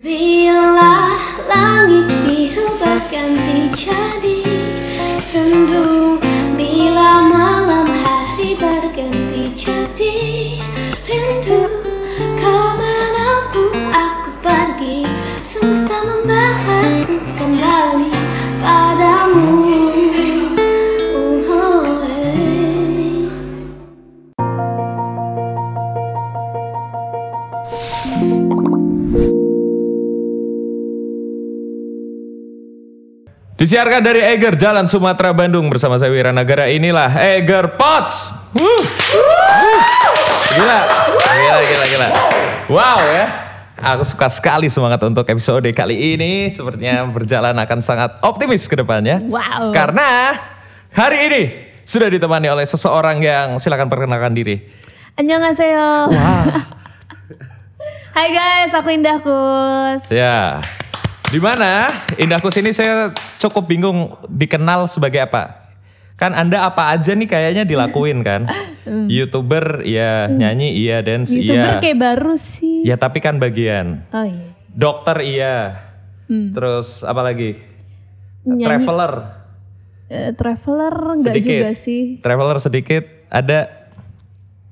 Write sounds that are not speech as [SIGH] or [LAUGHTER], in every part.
Biarlah langit biru berganti jadi sendu Disiarkan dari Eger Jalan Sumatera Bandung bersama saya Wiranagara inilah Eger Pots. Wuh. Gila, gila, gila, gila. Wow ya. Aku suka sekali semangat untuk episode kali ini. Sepertinya berjalan akan sangat optimis ke depannya. Wow. Karena hari ini sudah ditemani oleh seseorang yang silakan perkenalkan diri. Annyeonghaseyo. [LAUGHS] Hai guys, aku Indah Kus. Ya. Di mana Indahkus ini saya cukup bingung dikenal sebagai apa. Kan Anda apa aja nih kayaknya dilakuin [LAUGHS] kan. YouTuber iya, nyanyi iya, dance YouTuber iya. kayak baru sih. Ya tapi kan bagian. Oh iya. Dokter iya. Terus apa lagi? Nyanyi. Traveler. Eh, traveler enggak Sedikit. juga sih. Traveler sedikit ada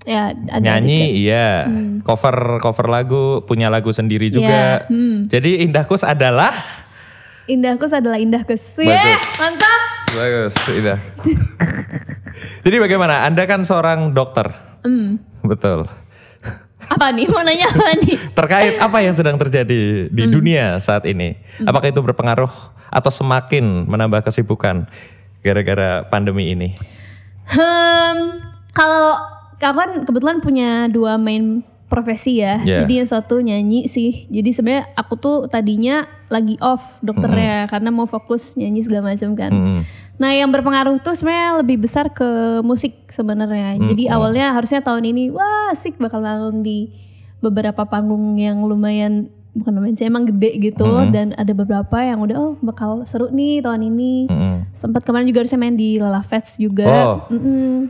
Ya, ada nyanyi dikit. iya. Cover cover lagu, punya lagu sendiri juga. Iya, hmm. Jadi Indahkus adalah Indah Kus adalah Indah Kus. Bagus. Yeah, mantap. Bagus, Indah. [LAUGHS] Jadi bagaimana? Anda kan seorang dokter. Hmm. Betul. Apa nih? Mau nanya apa nih? [LAUGHS] Terkait apa yang sedang terjadi di dunia saat ini? Apakah itu berpengaruh atau semakin menambah kesibukan gara-gara pandemi ini? Hmm, kalau aku kan kebetulan punya dua main profesi ya. Yeah. Jadi yang satu nyanyi sih. Jadi sebenarnya aku tuh tadinya lagi off dokternya karena mau fokus nyanyi segala macam kan. Mm-mm. Nah, yang berpengaruh tuh sebenarnya lebih besar ke musik sebenarnya. Jadi awalnya harusnya tahun ini wah asik bakal manggung di beberapa panggung yang lumayan bukan lumayan sih emang gede gitu dan ada beberapa yang udah oh bakal seru nih tahun ini. Mm-mm. Sempat kemarin juga harusnya main di Lala Fest juga. Oh. Mm-mm.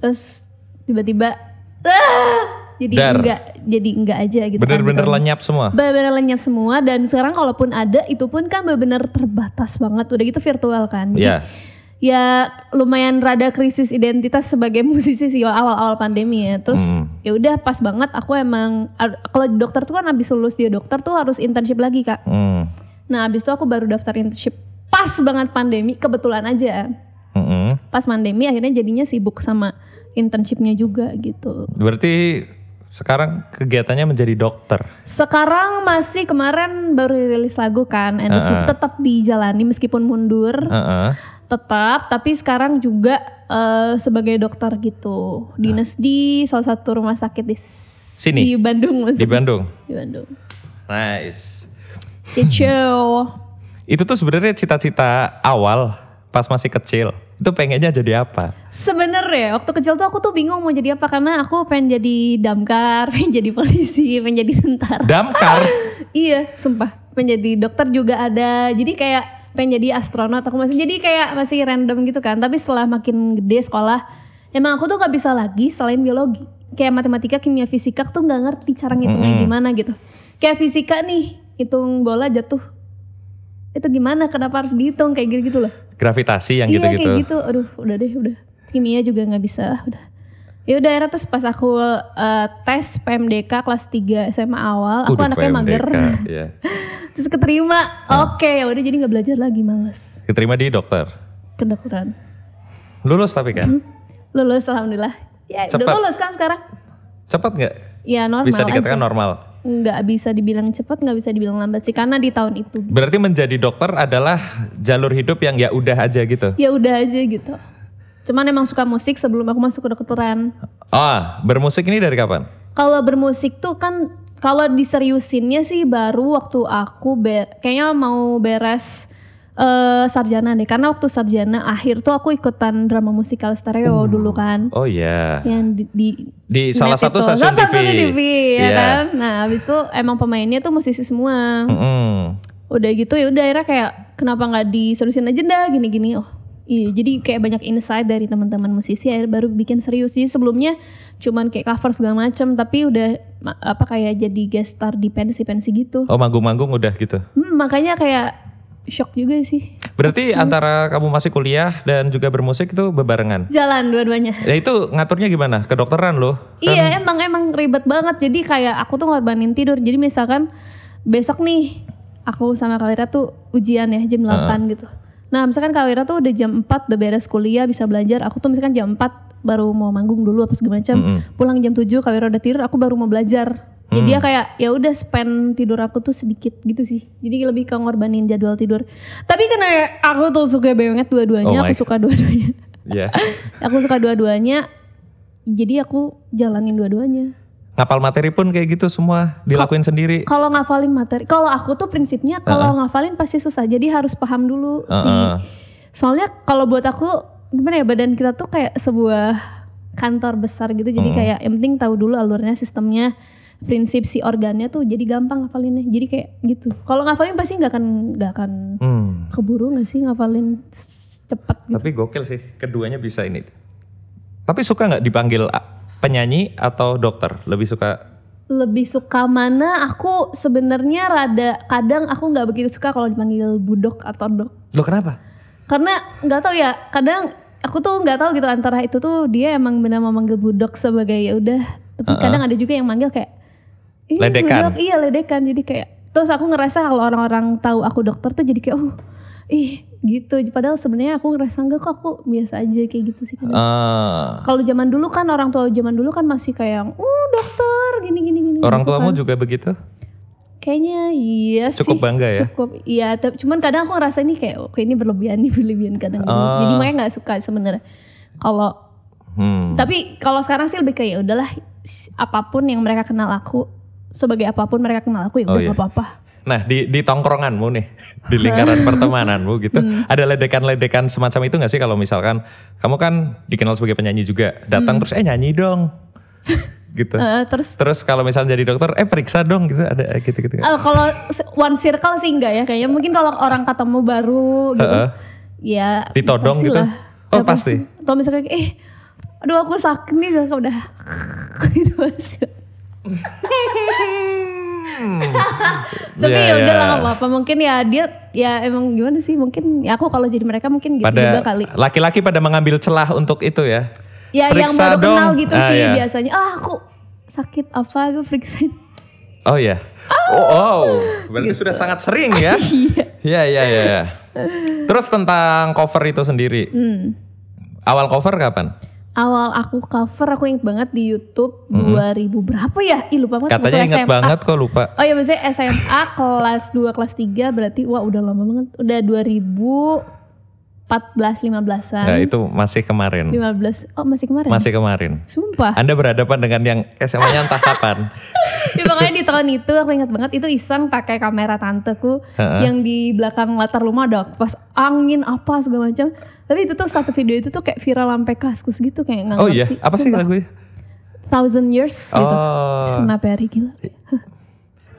Terus tiba-tiba ah, jadi Dar. enggak jadi enggak aja gitu. kan, Bener-bener gitu. lenyap semua. Bener-bener lenyap semua dan sekarang kalaupun ada itu pun kan bener-bener terbatas banget. Udah gitu virtual kan. Jadi Ya. ya lumayan rada krisis identitas sebagai [LAUGHS] musisi sih awal-awal pandemi ya. Terus Hmm. ya udah pas banget aku emang kalau dokter tuh kan habis lulus dia dokter tuh harus internship lagi kak. Mm. Nah habis itu aku baru daftar internship pas banget pandemi kebetulan aja. Mm-mm. Pas pandemi akhirnya jadinya sibuk sama internshipnya juga gitu. Berarti sekarang kegiatannya menjadi dokter. Sekarang masih kemarin baru rilis lagu kan, and Heeh. tetap dijalani meskipun mundur, Heeh. tetap. Tapi sekarang juga eh, sebagai dokter gitu, dinas di salah satu rumah sakit di Sini? di Bandung Di maksudnya. Bandung. Di Bandung. Nice. Gitu. [LAUGHS] Itu tuh sebenarnya cita-cita awal pas masih kecil. Itu pengennya jadi apa? Sebenarnya waktu kecil tuh aku tuh bingung mau jadi apa karena aku pengen jadi damkar, [LAUGHS] pengen jadi polisi, pengen jadi tentara. Damkar. [LAUGHS] Iya, sumpah. Pengen jadi dokter juga ada. Jadi kayak pengen jadi astronot. Aku masih jadi kayak masih random gitu kan. Tapi setelah makin gede sekolah, emang aku tuh nggak bisa lagi selain biologi. Kayak matematika, kimia, fisika tuh nggak ngerti cara ngitungnya gimana gitu. Kayak fisika nih, hitung bola jatuh. Itu gimana? Kenapa harus dihitung kayak gitu-gitu loh? Gravitasi yang Iya gitu-gitu. kayak gitu. Aduh, udah deh, udah. Kimia juga nggak bisa, udah. Ya udah akhirnya terus pas aku eh, tes PMDK kelas 3 SMA awal, aku Udah, anaknya mager. PMDK, iya. [LAUGHS] Terus keterima, oke ya udah jadi nggak belajar lagi males Keterima di dokter. kedokteran. Lulus tapi kan? Lulus alhamdulillah. Ya udah lulus kan sekarang? Cepat nggak? Ya normal Bisa dikatakan aja. normal. Nggak bisa dibilang cepat, nggak bisa dibilang lambat sih karena di tahun itu. Berarti menjadi dokter adalah jalur hidup yang ya udah aja gitu. Ya udah aja gitu. Cuman emang suka musik sebelum aku masuk ke kedokteran. Ah, bermusik ini dari kapan? Kalau bermusik tuh kan kalau diseriusinnya sih baru waktu aku kayaknya mau beres eh, sarjana deh karena waktu sarjana akhir tuh aku ikutan drama musikal stereo dulu kan Oh iya. yang di, di Di salah satu itu. stasiun Salah satu TV. TV ya Iya. kan nah habis itu emang pemainnya tuh musisi semua Mm-mm. udah gitu ya udah akhirnya kayak kenapa nggak diseriusin aja dah gini-gini oh Iya, jadi kayak banyak insight dari teman-teman musisi akhirnya baru bikin serius. Jadi sebelumnya cuman kayak cover segala macam, tapi udah apa kayak jadi guest star di pensi-pensi gitu. Oh manggung-manggung udah gitu. Hmm, makanya kayak shock juga sih. Berarti antara kamu masih kuliah dan juga bermusik itu bebarengan. Jalan dua-duanya. Ya itu ngaturnya gimana? Kedokteran loh. Iya, emang emang ribet banget. Jadi kayak aku tuh ngorbanin tidur. Jadi misalkan besok nih aku sama Kawira tuh ujian ya jam 8 gitu. Nah, misalkan Kawira tuh udah jam 4 udah beres kuliah bisa belajar. Aku tuh misalkan jam 4 baru mau manggung dulu apa segala macam. Mm-mm. Pulang jam 7 Kawira udah tidur, aku baru mau belajar. Jadi dia kayak ya udah spend tidur aku tuh sedikit gitu sih. Jadi lebih ke ngorbanin jadwal tidur. Tapi karena aku tuh suka banget Oh dua-duanya, my aku suka dua-duanya. Iya. aku suka dua-duanya. Jadi aku jalanin dua-duanya. Ngapal materi pun kayak gitu semua dilakuin sendiri. Kalau ngafalin materi, kalau aku tuh prinsipnya kalau ngafalin pasti susah. Jadi harus paham dulu sih. Heeh. Soalnya kalau buat aku gimana ya badan kita tuh kayak sebuah kantor besar gitu. Jadi kayak yang penting tahu dulu alurnya, sistemnya, prinsip si organnya tuh jadi gampang ngafalinnya. Jadi kayak gitu. Kalau ngafalin pasti nggak akan nggak akan Hmm. keburu nggak sih ngafalin cepet gitu. Tapi gokil sih, keduanya bisa ini. Tapi suka nggak dipanggil a- penyanyi atau dokter? Lebih suka Lebih suka mana? Aku sebenarnya rada kadang aku nggak begitu suka kalau dipanggil budok atau dok. Lo kenapa? karena nggak tahu ya kadang aku tuh nggak tahu gitu antara itu tuh dia emang benar mau manggil budok sebagai ya udah tapi kadang ada juga yang manggil kayak Ih, Ledekan. budok." iya ledekan jadi kayak terus aku ngerasa kalau orang-orang tahu aku dokter tuh jadi kayak oh ih gitu padahal sebenarnya aku ngerasa enggak kok aku biasa aja kayak gitu sih kadang Ah, kalau zaman dulu kan orang tua zaman dulu kan masih kayak yang oh dokter gini gini gini orang gitu tuamu kan. juga begitu? kayaknya iya sih Cukup bangga ya? cukup iya tapi cuman kadang aku ngerasa ini kayak oke ini berlebihan nih berlebihan kadang gitu. Oh. jadi makanya nggak suka sebenarnya kalau Hmm. tapi kalau sekarang sih lebih kayak ya udahlah apa pun yang mereka kenal aku sebagai apa pun mereka kenal aku ya Oh, udah iya. apa-apa Nah di di tongkronganmu nih, di lingkaran [LAUGHS] pertemananmu gitu, Hmm. ada ledekan-ledekan semacam itu nggak sih kalau misalkan kamu kan dikenal sebagai penyanyi juga, datang Hmm. terus eh nyanyi dong, [LAUGHS] gitu. Eh, terus Terus kalau misalnya jadi dokter, eh periksa dong gitu, ada gitu-gitu. eh, kalau one circle sih enggak ya kayaknya mungkin kalau orang ketemu baru gitu Heeh. ya Ditodong pasti gitu? lah. Oh, Ya, pasti? atau misalnya eh aduh aku sakit nih udah [LAUGHS] gitu pasti Tapi [LAUGHS] Ya, ya udah lah nggak apa-apa. Mungkin ya dia ya emang gimana sih? Mungkin ya aku kalau jadi mereka mungkin gitu juga pada kali. laki-laki pada mengambil celah untuk itu ya. Ya yang periksa baru dong. kenal gitu Ah, sih ya. biasanya. Ah aku sakit apa? Aku periksain. Oh ya. Oh, oh, berarti sudah sangat sering ya. [LAUGHS] Iya, iya, iya. iya. Terus tentang cover itu sendiri. Hmm. Awal cover kapan? Awal aku cover aku inget banget di YouTube 2000 berapa ya? Ih lupa banget. Katanya ingat SMA. banget kok lupa. Oh iya maksudnya SMA [LAUGHS] kelas 2 kelas 3 berarti wah udah lama banget. Udah 2014 15-an. Nah, itu masih kemarin. 15. Oh masih kemarin. Masih kemarin. Sumpah. Anda berhadapan dengan yang SMA-nya entah kapan. [LAUGHS] Ya, pokoknya di tahun itu aku ingat banget itu iseng pakai kamera tanteku yang di belakang latar rumah ada pas angin apa segala macam. Tapi itu tuh satu video itu tuh kayak viral sampai kaskus gitu kayak nggak Oh iya, apa sih lagunya? Thousand Years gitu. Oh. Snap Perry gila.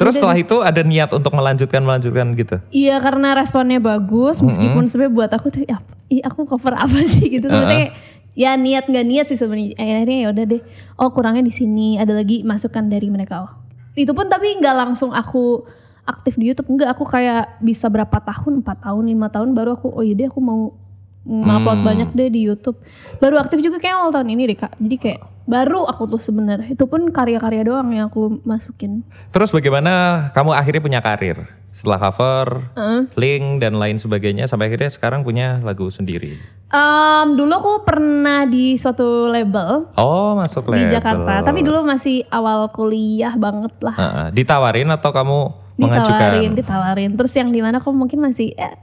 Terus setelah itu ada niat untuk melanjutkan melanjutkan gitu. Iya karena responnya bagus meskipun sebenarnya buat aku tuh ya, aku cover apa [LAUGHS] sih gitu. Heeh. Maksudnya kayak, ya niat nggak niat sih sebenarnya. Akhirnya ya udah deh. Oh kurangnya di sini ada lagi masukan dari mereka. Oh. Itu pun tapi nggak langsung aku aktif di YouTube enggak aku kayak bisa berapa tahun empat tahun lima tahun baru aku oh iya deh aku mau ngupload Hmm. banyak deh di YouTube baru aktif juga kayak awal tahun ini deh kak jadi kayak baru aku tuh sebenarnya itu pun karya-karya doang yang aku masukin Terus bagaimana kamu akhirnya punya karir? Setelah cover, Heeh. link dan lain sebagainya sampai akhirnya sekarang punya lagu sendiri. Em, dulu aku pernah di suatu label Oh, masuk di label. Jakarta, tapi dulu masih awal kuliah banget lah. Heeh. ditawarin atau kamu mengajukan? Ditawarin, ditawarin. Terus yang di mana aku mungkin masih eh,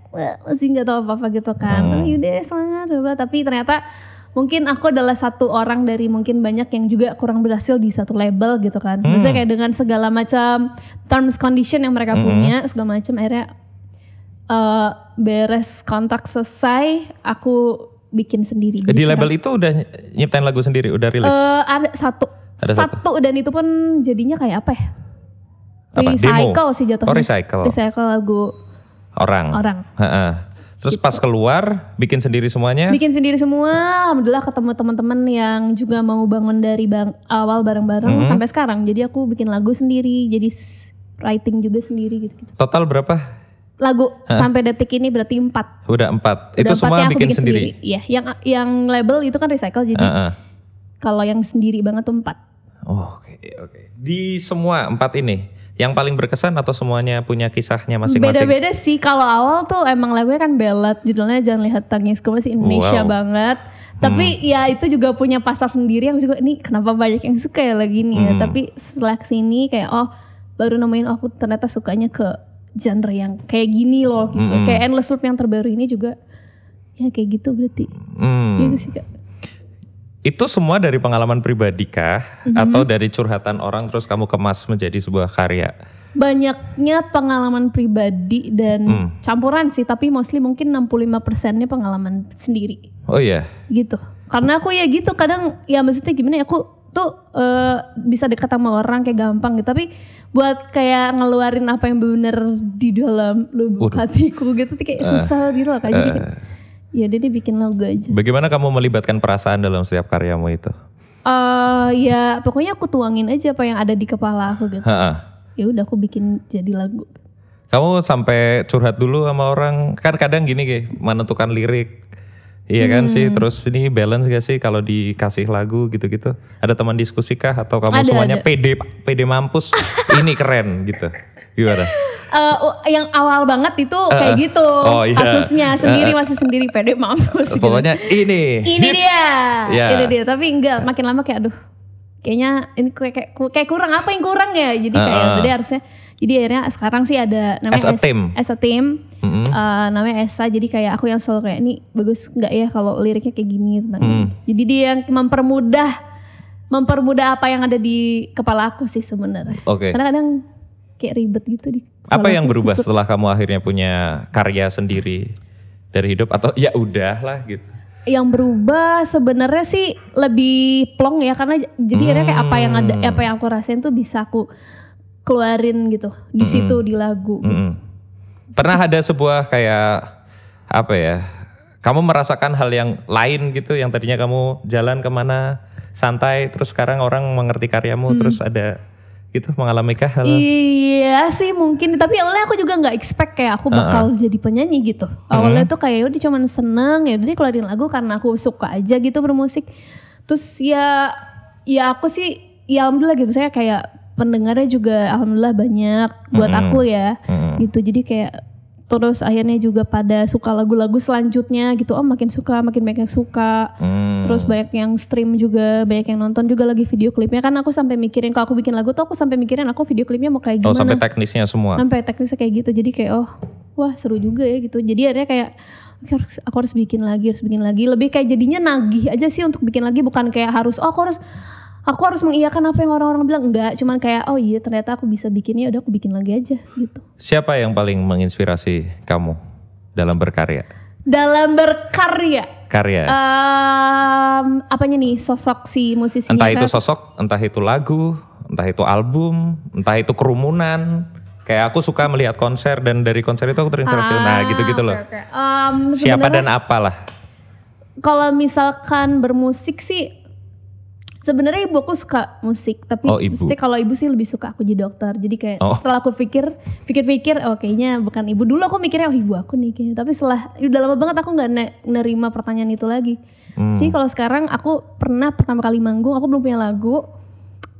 masih nggak tahu apa-apa gitu kan. Hmm. Oh, yaudah semangat bla. Tapi ternyata mungkin aku adalah satu orang dari mungkin banyak yang juga kurang berhasil di satu label gitu kan. Hmm. Maksudnya kayak dengan segala macam terms condition yang mereka Hmm. punya, segala macam akhirnya eh, beres kontrak selesai, aku bikin sendiri. Di label itu udah nyiptain lagu sendiri, udah rilis. Eh, ada satu. Ada satu. dan itu pun jadinya kayak apa ya? Apa? Recycle Demo? sih jatuhnya. Oh, recycle. Recycle lagu orang. orang. Heeh. Terus pas keluar bikin sendiri semuanya. Bikin sendiri semua, alhamdulillah ketemu teman-teman yang juga mau bangun dari bang awal bareng-bareng Hmm. sampai sekarang. Jadi aku bikin lagu sendiri, jadi writing juga sendiri gitu-gitu. Total berapa? Lagu sampai detik ini berarti empat. Udah empat. Udah Itu empat semua yang aku bikin, sendiri. Iya, yang yang label itu kan recycle jadi Heeh. kalau yang sendiri banget tuh empat. Oh, Oke oke. Di semua empat ini, yang paling berkesan atau semuanya punya kisahnya masing-masing? Beda-beda sih. Kalau awal tuh emang lagunya kan ballad, judulnya jangan lihat tangisku masih Indonesia Wow. banget. Tapi ya itu juga punya pasar sendiri yang juga ini kenapa banyak yang suka ya lagi nih ya. Hmm. Tapi setelah ke sini kayak oh baru nemuin oh, aku ternyata sukanya ke genre yang kayak gini loh gitu. Hmm. Kayak Endless Loop yang terbaru ini juga ya kayak gitu berarti. Hmm. Gitu sih kak. Itu semua dari pengalaman pribadi kah? Mhm. Atau dari curhatan orang terus kamu kemas menjadi sebuah karya? Banyaknya pengalaman pribadi dan Hmm. campuran sih. Tapi mostly mungkin 65%nya pengalaman sendiri. Oh iya. gitu karena aku ya gitu kadang ya maksudnya gimana ya aku tuh eh, bisa dekat sama orang kayak gampang gitu tapi buat kayak ngeluarin apa yang benar di dalam lubuk Waduh. hatiku gitu tuh kayak susah gitu loh kayak jadi kayak, ya deh bikin lagu aja Bagaimana kamu melibatkan perasaan dalam setiap karyamu itu? eh ya pokoknya aku tuangin aja apa yang ada di kepala aku gitu ya udah aku bikin jadi lagu Kamu sampai curhat dulu sama orang, kan kadang gini kayak menentukan lirik. Iya kan Hmm. sih, terus ini balance gak sih kalau dikasih lagu gitu-gitu? Ada teman diskusi kah atau kamu Ada, semuanya ada. pede pede mampus? [LAUGHS] ini keren gitu. Gimana? Eh, yang awal banget itu kayak gitu Oh, iya. kasusnya sendiri masih sendiri pede mampus gitu. Pokoknya ini. ini hits. dia Ya. ini dia tapi enggak makin lama kayak aduh kayaknya ini kayak kayak, kayak kurang apa yang kurang ya jadi kayak Uh-uh. jadi harusnya jadi akhirnya sekarang sih ada namanya As a team. as a team Mm-mm. eh, namanya Esa jadi kayak aku yang selalu kayak ini bagus nggak ya kalau liriknya kayak gini tentang ini. Hmm. jadi dia yang mempermudah mempermudah apa yang ada di kepala aku sih sebenarnya Oke. karena kadang kayak ribet gitu di Apa yang berubah Su- setelah kamu akhirnya punya karya sendiri dari hidup atau ya udah lah gitu? yang berubah sebenarnya sih lebih plong ya karena jadi akhirnya kayak apa yang ada Hmm. apa yang aku rasain tuh bisa aku keluarin gitu di Hmm. situ di lagu gitu. Mm-mm. Pernah ada sebuah kayak apa ya? Kamu merasakan hal yang lain gitu yang tadinya kamu jalan ke mana santai terus sekarang orang mengerti karyamu Hmm. terus ada gitu mengalami kah hal? Iya sih mungkin tapi awalnya aku juga nggak expect kayak aku bakal jadi penyanyi gitu. Awalnya tuh kayak udah cuman seneng ya udah keluarin lagu karena aku suka aja gitu bermusik. Terus ya ya aku sih ya alhamdulillah gitu saya kayak pendengarnya juga alhamdulillah banyak buat Mm-mm. aku ya. Mm-mm. gitu jadi kayak terus akhirnya juga pada suka lagu-lagu selanjutnya gitu. Oh makin suka makin banyak yang suka. Hmm. terus banyak yang stream juga banyak yang nonton juga lagi video klipnya. Kan aku sampai mikirin kalau aku bikin lagu tuh aku sampai mikirin aku video klipnya mau kayak Oh gimana. sampai teknisnya semua. sampai teknisnya kayak gitu. Jadi kayak oh wah seru juga ya gitu. Jadi akhirnya kayak "Oke, harus- aku harus bikin lagi harus bikin lagi. Lebih kayak jadinya nagih aja sih untuk bikin lagi. Bukan kayak harus oh aku harus aku harus mengiyakan apa yang orang-orang bilang enggak cuman kayak oh iya ternyata aku bisa bikinnya udah aku bikin lagi aja gitu Siapa yang paling menginspirasi kamu dalam berkarya? dalam berkarya Karya. Em, apanya nih sosok si musisinya entah itu kan? sosok, entah itu lagu, entah itu album, entah itu kerumunan. Kayak aku suka melihat konser dan dari konser itu aku terinspirasi. nah, gitu-gitu loh. Ah, Oke, oke. Em, Siapa sebenarnya dan apalah. kalau misalkan bermusik sih sebenarnya ibu aku suka musik tapi Oh, ibu. maksudnya kalau ibu sih lebih suka aku jadi dokter jadi kayak Oh. setelah aku pikir pikir-pikir oh kayaknya bukan ibu dulu aku mikirnya oh ibu aku nih kayaknya tapi setelah udah lama banget aku nggak ne- nerima pertanyaan itu lagi Hmm. sih kalau sekarang aku pernah pertama kali manggung aku belum punya lagu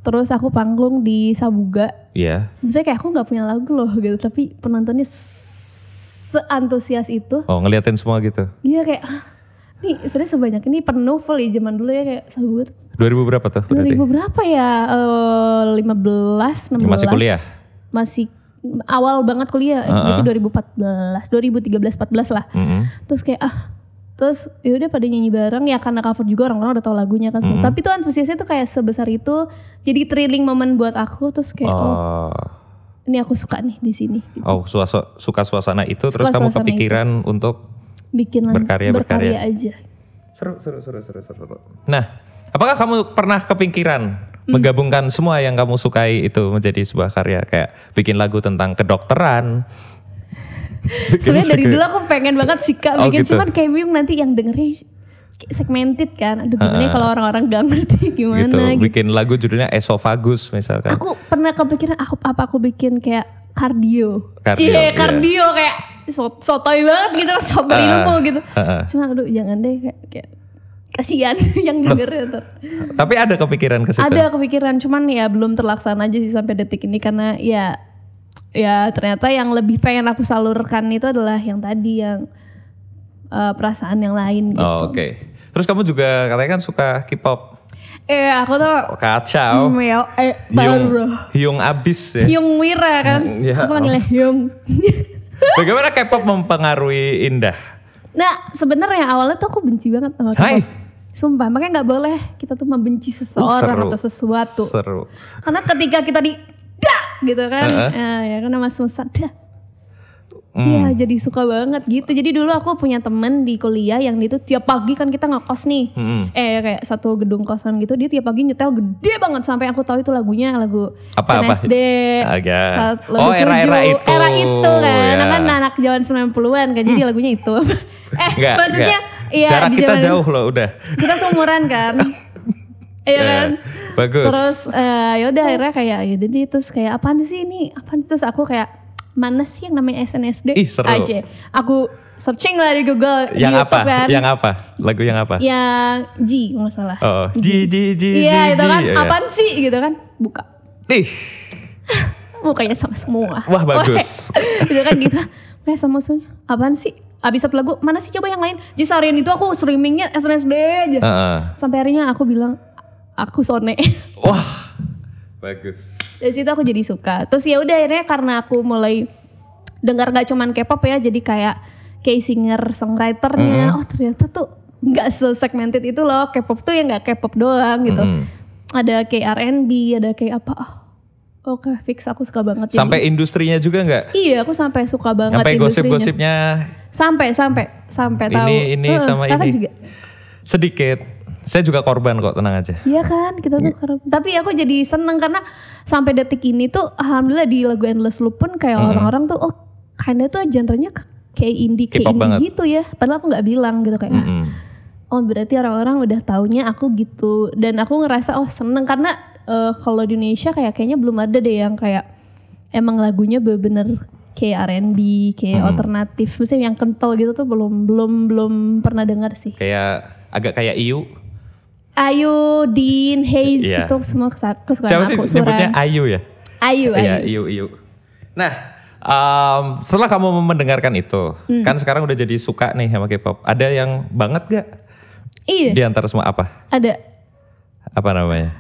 terus aku panggung di Sabuga Iya. Maksudnya kayak aku nggak punya lagu loh gitu tapi penontonnya se- seantusias itu Oh, ngeliatin semua gitu. Iya kayak ah, nih sebenarnya sebanyak ini penuh full ya zaman dulu ya kayak sabu 2000 berapa tuh? berarti? 2000 berapa ya? Eh 15, 16. Masih kuliah? Masih awal banget kuliah. Heeh. Berarti 2014, 2013 14 lah. Mm-mm. Terus kayak ah Terus ya udah pada nyanyi bareng ya karena cover juga orang-orang udah tahu lagunya kan. Mm-mm. Tapi tuh antusiasnya tuh kayak sebesar itu jadi thrilling momen buat aku terus kayak oh, Oh, ini aku suka nih di sini. gitu. oh suasa- suka suasana itu terus Suka kamu suasana kepikiran untuk Bikin lagi berkarya- berkarya berkarya. aja. seru seru seru seru seru. seru. Nah, apakah kamu pernah kepikiran Hmm. menggabungkan semua yang kamu sukai itu menjadi sebuah karya kayak bikin lagu tentang kedokteran, [LAUGHS] Sebenarnya dari dulu aku pengen banget sih kak Oh, bikin, gitu. cuman kayak bingung nanti yang dengernya kayak segmented kan. Aduh gimana Ha-ha. kalau orang-orang gak ngerti [LAUGHS] gimana gitu. gitu. Bikin lagu judulnya Esophagus misalkan. Aku pernah kepikiran aku apa aku bikin kayak kardio. Kardio, Cie, iya. kardio kayak so- sotoy banget gitu, [LAUGHS] so berilmu gitu. ah. Cuma aduh jangan deh kayak, kayak kasihan [LAUGHS] yang dengernya tuh. Tapi ada kepikiran ke situ. Ada kepikiran cuman ya belum terlaksana aja sih sampai detik ini karena ya ya ternyata yang lebih pengen aku salurkan itu adalah yang tadi yang eh, perasaan yang lain gitu. Oh, Oke. Terus kamu juga katanya kan suka K-pop. Eh aku tuh kacau. Mel, eh Hyung, baru Hyung abis ya. Hyung Wira kan. Ya aku panggilnya Hyung. [LAUGHS] Bagaimana K-pop mempengaruhi Indah? Nah sebenarnya awalnya tuh aku benci banget sama Hai. K-pop. Sumpah, makanya nggak boleh kita tuh membenci Uh, seseorang seru. atau sesuatu. Seru. Karena ketika kita di dah gitu kan, Heeh. ya, ya kan nama semesta dah. Hmm. Iya jadi suka banget gitu. Jadi dulu aku punya temen di kuliah yang dia tuh tiap pagi kan kita ngekos nih. Mm-mm. Eh kayak satu gedung kosan gitu dia tiap pagi nyetel gede banget sampai aku tahu itu lagunya lagu Apa, apa? SNSD. Agak. saat lagu Oh, era-era itu. Era itu kan. Ya. Kan anak zaman 90-an kan. Jadi lagunya itu. [LAUGHS] eh Enggak, maksudnya enggak. iya Jarak di kita jauh loh udah. Kita seumuran kan. [LAUGHS] Iya Ya, kan? Bagus. Terus eh, ya udah akhirnya kayak ya jadi terus kayak apaan sih ini? Apaan terus aku kayak mana sih yang namanya SNSD? Ih, seru. Aja. Aku searching lah di Google di yang YouTube apa? kan. Yang apa? Lagu yang apa? Yang G kalau nggak salah. Oh, Ji Ji Ji Iya Ji, itu kan Iya. apaan sih gitu kan? Buka. Ih, [LAUGHS] Mukanya sama semua. Wah, bagus. [LAUGHS] gitu kan gitu. Kayak sama semuanya. Apaan sih? Abis satu lagu, mana sih coba yang lain? Jadi seharian itu aku streamingnya SNSD aja. Heeh. Sampai harinya aku bilang, aku sone. Wah, bagus. dari situ aku jadi suka terus ya udah akhirnya karena aku mulai dengar gak cuman K-pop ya jadi kayak kayak singer songwriternya oh ternyata tuh nggak se-segmented itu loh K-pop tuh ya nggak K-pop doang gitu Mm-mm. ada kayak R&B ada kayak apa ah, oke fix aku suka banget jadi- Sampai industrinya juga nggak? iya aku sampai suka banget Sampai gosip-gosipnya sampai sampai sampai Ini- tahu ini Heeh, sama kakak ini. juga sedikit. Saya juga korban kok, tenang aja. Iya kan, kita tuh karena- tapi aku jadi seneng karena sampai detik ini tuh alhamdulillah di lagu Endless Loop pun kayak orang-orang tuh oh kinda tuh genrenya kayak indie kayak indie banget. gitu ya. Padahal aku nggak bilang gitu kayak Mm-mm. oh berarti orang-orang udah taunya aku gitu dan aku ngerasa oh seneng karena eh, kalau di Indonesia kayak kayaknya belum ada deh yang kayak emang lagunya bener-bener kayak R&B, kayak alternatif, maksudnya yang kental gitu tuh belum belum belum pernah dengar sih. Kayak agak kayak Iyu. Ayu, Dean, Hayes Iya. itu semua kesukaan Siapa sih aku. nyebutnya Suran. Ayu ya? Ayu, Iya, Ayu. Iyu, Iyu. Nah, em, setelah kamu mendengarkan itu, Hmm. kan sekarang udah jadi suka nih sama K-pop. Ada yang banget gak Iya, di antara semua apa? ada. Apa namanya?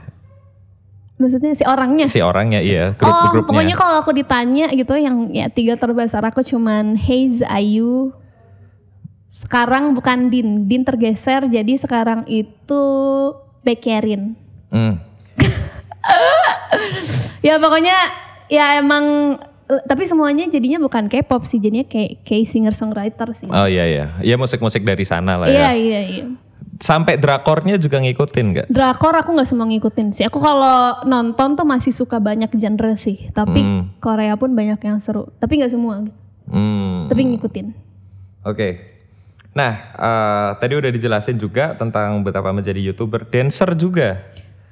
Maksudnya si orangnya. Si orangnya iya, grup oh, grupnya. pokoknya kalau aku ditanya gitu yang ya tiga terbesar aku cuman Hayes, Ayu. Sekarang bukan Din, Din tergeser jadi sekarang itu Bekerin. Hmm. [LAUGHS] Ya pokoknya ya emang tapi semuanya jadinya bukan K-pop sih, jadinya kayak kayak singer songwriter sih. Oh iya iya, iya musik-musik dari sana lah Iya ya. iya iya. Sampai drakornya juga ngikutin nggak? Drakor aku nggak semua ngikutin sih. Aku kalau nonton tuh masih suka banyak genre sih. Tapi Hmm. Korea pun banyak yang seru. Tapi nggak semua. gitu. Hmm. Tapi ngikutin. Oke. Nah, eh, tadi udah dijelasin juga tentang betapa menjadi youtuber, dancer juga.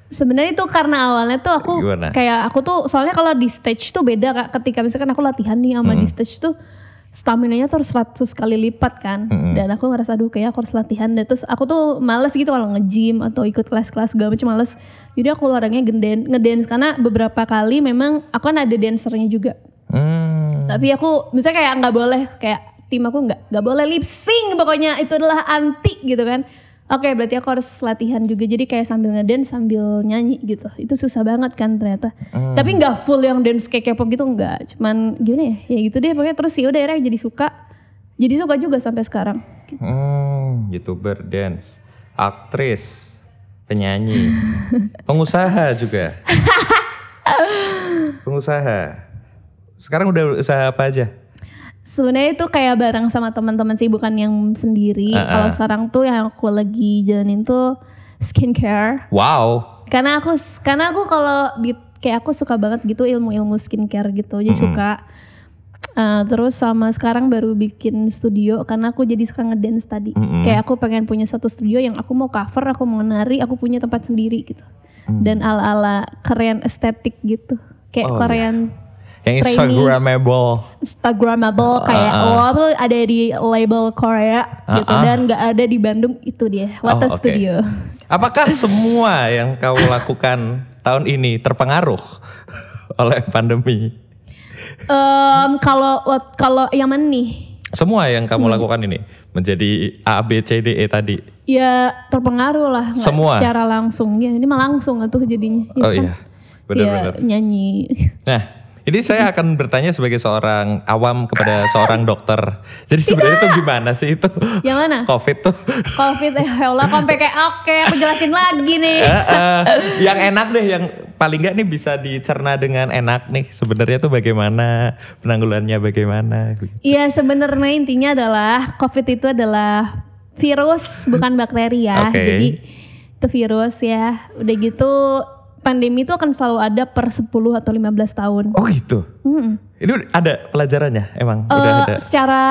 Sebenarnya itu karena awalnya tuh aku Gimana? kayak aku tuh soalnya kalau di stage tuh beda kak. Ketika misalkan aku latihan nih sama Hmm. di stage tuh stamina-nya tuh harus 100 kali lipat kan. Hmm. Dan aku ngerasa aduh kayak aku harus latihan deh. Terus aku tuh males gitu kalau nge-gym atau ikut kelas-kelas segala macam males. Jadi aku olahraganya geden, ngedance karena beberapa kali memang aku kan ada dancernya juga. Hmm. Tapi aku misalnya kayak nggak boleh kayak tim aku nggak nggak boleh lip sync pokoknya itu adalah anti gitu kan. Oke berarti aku harus latihan juga jadi kayak sambil ngedance sambil nyanyi gitu. Itu susah banget kan ternyata. Tapi nggak full yang dance kayak K-pop gitu nggak. Cuman gimana ya? Ya gitu deh pokoknya terus ya udah akhirnya jadi suka. Jadi suka juga sampai sekarang. Hmm, youtuber dance, aktris, penyanyi, pengusaha juga. [LAUGHS] pengusaha. Sekarang udah usaha apa aja? Sebenarnya itu kayak bareng sama teman-teman sih bukan yang sendiri. Ah, ah. Kalau sekarang tuh yang aku lagi jalanin tuh skincare. Wow. karena aku karena aku kalau di kayak aku suka banget gitu ilmu-ilmu skincare gitu jadi suka Uh, terus sama sekarang baru bikin studio karena aku jadi suka ngedance tadi. Mm-mm. Kayak aku pengen punya satu studio yang aku mau cover, aku mau nari, aku punya tempat sendiri gitu. Mm. Dan ala-ala Korean estetik gitu. Kayak Oh, Korean Yang. Instagramable. Instagramable kayak oh tuh ada di label Korea gitu Ah, ah. dan nggak ada di Bandung itu dia. What Oh, a oke. Studio. [LAUGHS] Apakah semua yang kau lakukan tahun ini terpengaruh [LAUGHS] oleh pandemi? Em, kalau kalau yang mana nih? Semua yang kamu lakukan ini menjadi A B C D E tadi. Ya terpengaruh lah Semua? secara langsung ya. Ini mah langsung tuh jadinya. ya oh kan? iya, benar-benar. Ya, nyanyi. Nah, ini saya [LAUGHS] akan bertanya sebagai seorang awam kepada seorang dokter. Jadi sebenarnya itu gimana sih itu? Yang mana? Covid tuh. Covid ya Allah sampai kayak oke aku jelasin lagi nih. Eh, eh, yang enak deh, yang paling nggak nih bisa dicerna dengan enak nih. Sebenarnya tuh bagaimana penanggulannya bagaimana? Iya sebenarnya intinya adalah COVID itu adalah virus bukan [LAUGHS] bakteri ya. Oke. Jadi itu virus ya. Udah gitu pandemi itu akan selalu ada per 10 atau 15 tahun. Oh gitu. Mm-mm. Ini udah ada pelajarannya emang Eh, udah ada. secara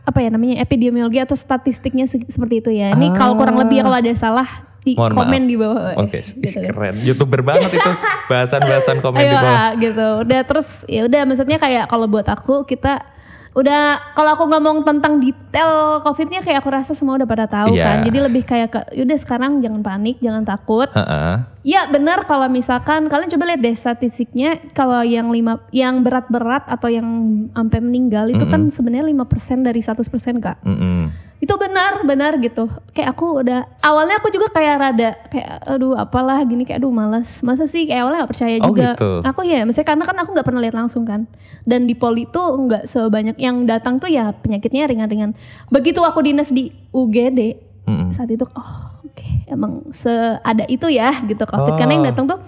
apa ya namanya epidemiologi atau statistiknya se- seperti itu ya. Ini kalau kurang lebih kalau ada salah di Ah. Mohon komen maaf. di bawah. Oke, gitu ih, kan. keren. Youtuber banget itu bahasan-bahasan komen Ayo di bawah. ah, gitu. Udah terus ya udah maksudnya kayak kalau buat aku kita udah kalau aku ngomong tentang detail covidnya kayak aku rasa semua udah pada tahu Iya. kan. Jadi lebih kayak ke yaudah sekarang jangan panik, jangan takut. Heeh. Ya benar kalau misalkan kalian coba lihat deh statistiknya kalau yang lima yang berat-berat atau yang sampai meninggal itu kan sebenarnya 5% dari 100% Kak. Mm-mm. Itu benar, benar gitu. Kayak aku udah awalnya aku juga kayak rada kayak aduh apalah gini kayak aduh malas. Masa sih kayak awalnya gak percaya Oh, juga. gitu. Aku ya, maksudnya karena kan aku nggak pernah lihat langsung kan. Dan di poli itu nggak sebanyak yang datang tuh ya penyakitnya ringan-ringan. Begitu aku dinas di UGD Mm-mm. saat itu oh oke emang seada itu ya gitu covid karena yang Oh. datang tuh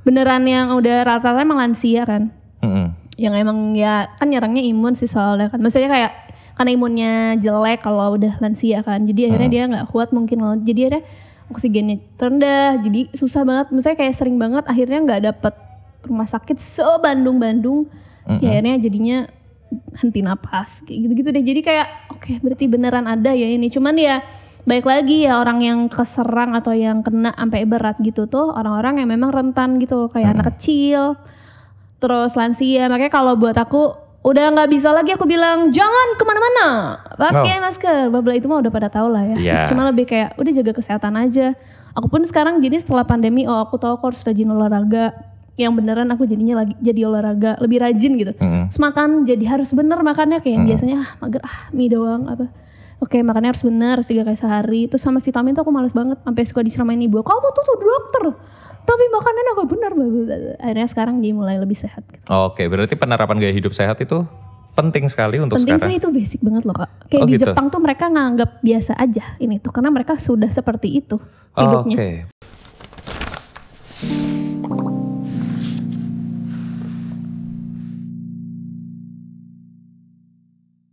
beneran yang udah rata-rata emang lansia kan Mm-mm. yang emang ya kan nyerangnya imun sih soalnya kan maksudnya kayak karena imunnya jelek kalau udah lansia kan. Jadi akhirnya dia nggak kuat mungkin loh jadi akhirnya oksigennya terendah jadi susah banget. Maksudnya kayak sering banget akhirnya nggak dapet rumah sakit se Bandung Bandung ya akhirnya jadinya henti napas kayak gitu-gitu deh. Jadi kayak oke berarti beneran ada ya ini. Cuman ya baik lagi ya orang yang keserang atau yang kena sampai berat gitu tuh orang-orang yang memang rentan gitu kayak anak kecil terus lansia. Makanya kalau buat aku udah nggak bisa lagi aku bilang jangan ke mana-mana. Pakai masker. Bla itu mah udah pada tahu lah ya. Iya. cuma lebih kayak udah jaga kesehatan aja. Aku pun sekarang jadi setelah pandemi oh aku tahu aku harus rajin olahraga. Yang beneran aku jadinya lagi jadi olahraga lebih rajin gitu. Terus makan jadi harus bener makannya. Kayak yang biasanya ah mager ah mie doang apa. Oke makannya harus bener harus tiga kali sehari. Terus sama vitamin tuh aku males banget Sampai suka diseramain ibu Kamu tuh tuh dokter Tapi makanannya gak bener bla, bla, bla. Akhirnya sekarang jadi mulai lebih sehat gitu. Oke, berarti penerapan gaya hidup sehat itu penting sekali untuk Penting sekarang. sih itu basic banget loh kak Kayak Oh, di gitu. Jepang tuh mereka nganggap biasa aja ini tuh Karena mereka sudah seperti itu Oh, hidupnya Oke,